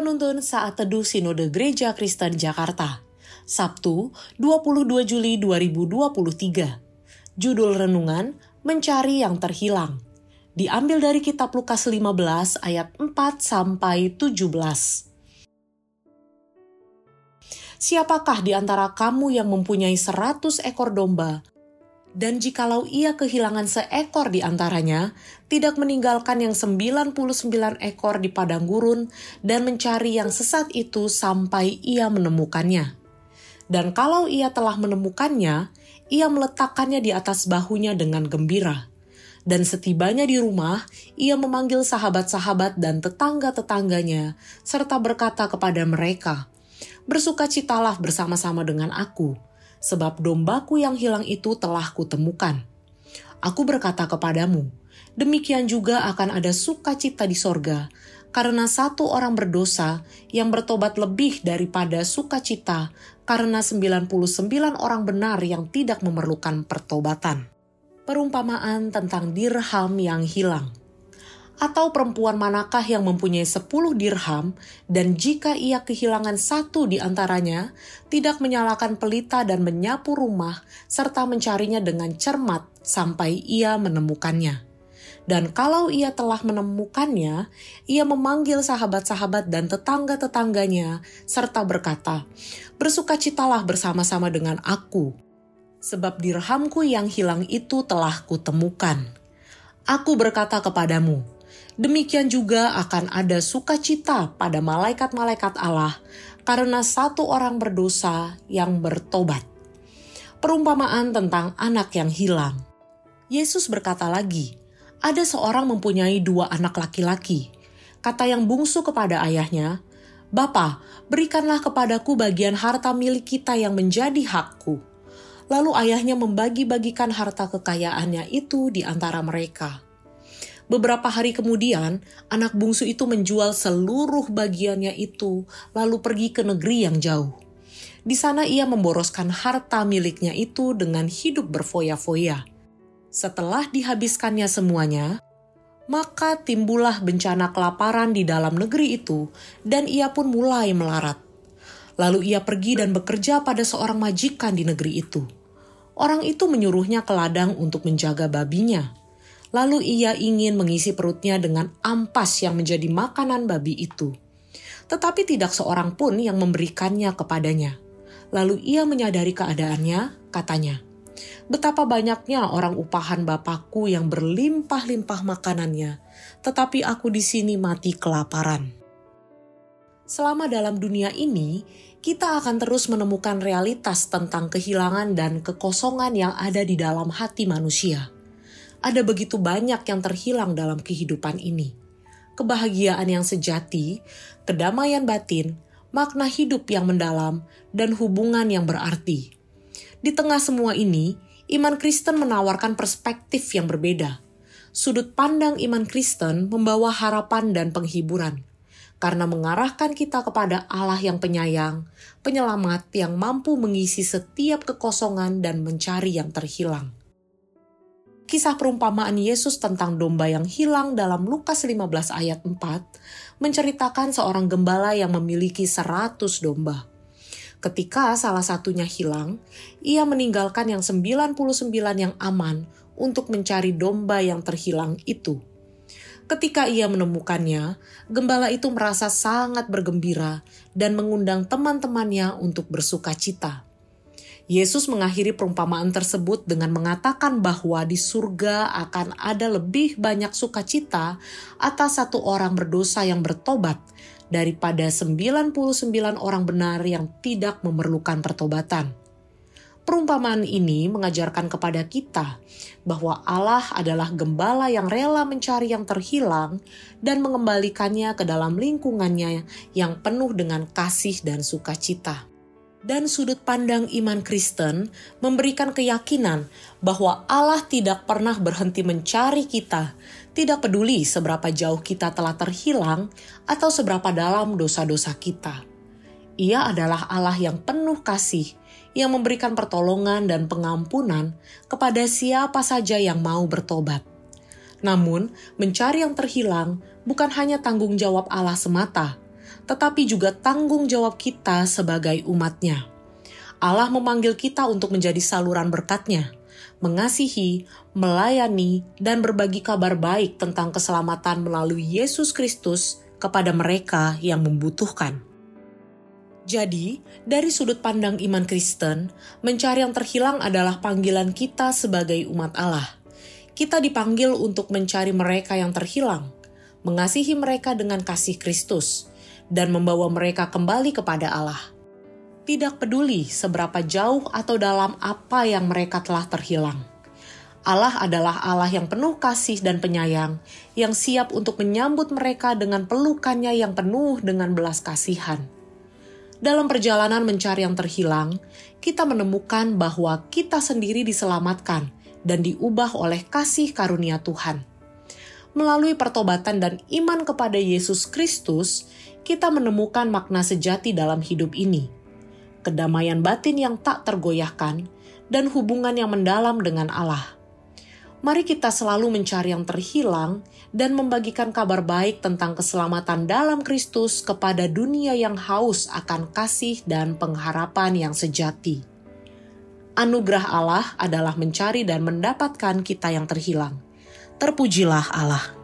Penuntun Saat Teduh Sinode Gereja Kristen Jakarta, Sabtu 22 Juli 2023. Judul Renungan, Mencari Yang Terhilang. Diambil dari kitab Lukas 15 ayat 4 sampai 17. Siapakah di antara kamu yang mempunyai seratus ekor domba, dan jikalau ia kehilangan seekor di antaranya, tidak meninggalkan yang 99 ekor di padang gurun dan mencari yang sesat itu sampai ia menemukannya. Dan kalau ia telah menemukannya, ia meletakkannya di atas bahunya dengan gembira. Dan setibanya di rumah, ia memanggil sahabat-sahabat dan tetangga-tetangganya, serta berkata kepada mereka, Bersukacitalah bersama-sama dengan aku, sebab dombaku yang hilang itu telah kutemukan. Aku berkata kepadamu, demikian juga akan ada sukacita di sorga, karena satu orang berdosa yang bertobat lebih daripada sukacita karena 99 orang benar yang tidak memerlukan pertobatan. Perumpamaan tentang dirham yang hilang. Atau perempuan manakah yang mempunyai sepuluh dirham, dan jika ia kehilangan satu di antaranya, tidak menyalakan pelita dan menyapu rumah, serta mencarinya dengan cermat sampai ia menemukannya. Dan kalau ia telah menemukannya, ia memanggil sahabat-sahabat dan tetangga-tetangganya, serta berkata, Bersukacitalah bersama-sama dengan aku, sebab dirhamku yang hilang itu telah kutemukan. Aku berkata kepadamu, demikian juga akan ada sukacita pada malaikat-malaikat Allah karena satu orang berdosa yang bertobat. Perumpamaan tentang anak yang hilang. Yesus berkata lagi, ada seorang mempunyai dua anak laki-laki. Kata yang bungsu kepada ayahnya, Bapa, berikanlah kepadaku bagian harta milik kita yang menjadi hakku. Lalu ayahnya membagi-bagikan harta kekayaannya itu di antara mereka. Beberapa hari kemudian, anak bungsu itu menjual seluruh bagiannya itu, lalu pergi ke negeri yang jauh. Di sana ia memboroskan harta miliknya itu dengan hidup berfoya-foya. Setelah dihabiskannya semuanya, maka timbullah bencana kelaparan di dalam negeri itu, dan ia pun mulai melarat. Lalu ia pergi dan bekerja pada seorang majikan di negeri itu. Orang itu menyuruhnya ke ladang untuk menjaga babinya Lalu ia ingin mengisi perutnya dengan ampas yang menjadi makanan babi itu. Tetapi tidak seorang pun yang memberikannya kepadanya. Lalu ia menyadari keadaannya, katanya, Betapa banyaknya orang upahan bapakku yang berlimpah-limpah makanannya, tetapi aku di sini mati kelaparan. Selama dalam dunia ini, kita akan terus menemukan realitas tentang kehilangan dan kekosongan yang ada di dalam hati manusia ada begitu banyak yang terhilang dalam kehidupan ini. Kebahagiaan yang sejati, kedamaian batin, makna hidup yang mendalam, dan hubungan yang berarti. Di tengah semua ini, iman Kristen menawarkan perspektif yang berbeda. Sudut pandang iman Kristen membawa harapan dan penghiburan, karena mengarahkan kita kepada Allah yang penyayang, penyelamat yang mampu mengisi setiap kekosongan dan mencari yang terhilang kisah perumpamaan Yesus tentang domba yang hilang dalam Lukas 15 ayat 4 menceritakan seorang gembala yang memiliki 100 domba. Ketika salah satunya hilang, ia meninggalkan yang 99 yang aman untuk mencari domba yang terhilang itu. Ketika ia menemukannya, gembala itu merasa sangat bergembira dan mengundang teman-temannya untuk bersuka cita. Yesus mengakhiri perumpamaan tersebut dengan mengatakan bahwa di surga akan ada lebih banyak sukacita atas satu orang berdosa yang bertobat daripada 99 orang benar yang tidak memerlukan pertobatan. Perumpamaan ini mengajarkan kepada kita bahwa Allah adalah gembala yang rela mencari yang terhilang dan mengembalikannya ke dalam lingkungannya yang penuh dengan kasih dan sukacita dan sudut pandang iman Kristen memberikan keyakinan bahwa Allah tidak pernah berhenti mencari kita, tidak peduli seberapa jauh kita telah terhilang atau seberapa dalam dosa-dosa kita. Ia adalah Allah yang penuh kasih, yang memberikan pertolongan dan pengampunan kepada siapa saja yang mau bertobat. Namun, mencari yang terhilang bukan hanya tanggung jawab Allah semata, tetapi juga tanggung jawab kita sebagai umatnya. Allah memanggil kita untuk menjadi saluran berkatnya, mengasihi, melayani, dan berbagi kabar baik tentang keselamatan melalui Yesus Kristus kepada mereka yang membutuhkan. Jadi, dari sudut pandang iman Kristen, mencari yang terhilang adalah panggilan kita sebagai umat Allah. Kita dipanggil untuk mencari mereka yang terhilang, mengasihi mereka dengan kasih Kristus, dan membawa mereka kembali kepada Allah. Tidak peduli seberapa jauh atau dalam apa yang mereka telah terhilang. Allah adalah Allah yang penuh kasih dan penyayang, yang siap untuk menyambut mereka dengan pelukannya yang penuh dengan belas kasihan. Dalam perjalanan mencari yang terhilang, kita menemukan bahwa kita sendiri diselamatkan dan diubah oleh kasih karunia Tuhan. Melalui pertobatan dan iman kepada Yesus Kristus, kita menemukan makna sejati dalam hidup ini. Kedamaian batin yang tak tergoyahkan dan hubungan yang mendalam dengan Allah mari kita selalu mencari yang terhilang dan membagikan kabar baik tentang keselamatan dalam Kristus kepada dunia yang haus akan kasih dan pengharapan yang sejati. Anugerah Allah adalah mencari dan mendapatkan kita yang terhilang. Terpujilah Allah.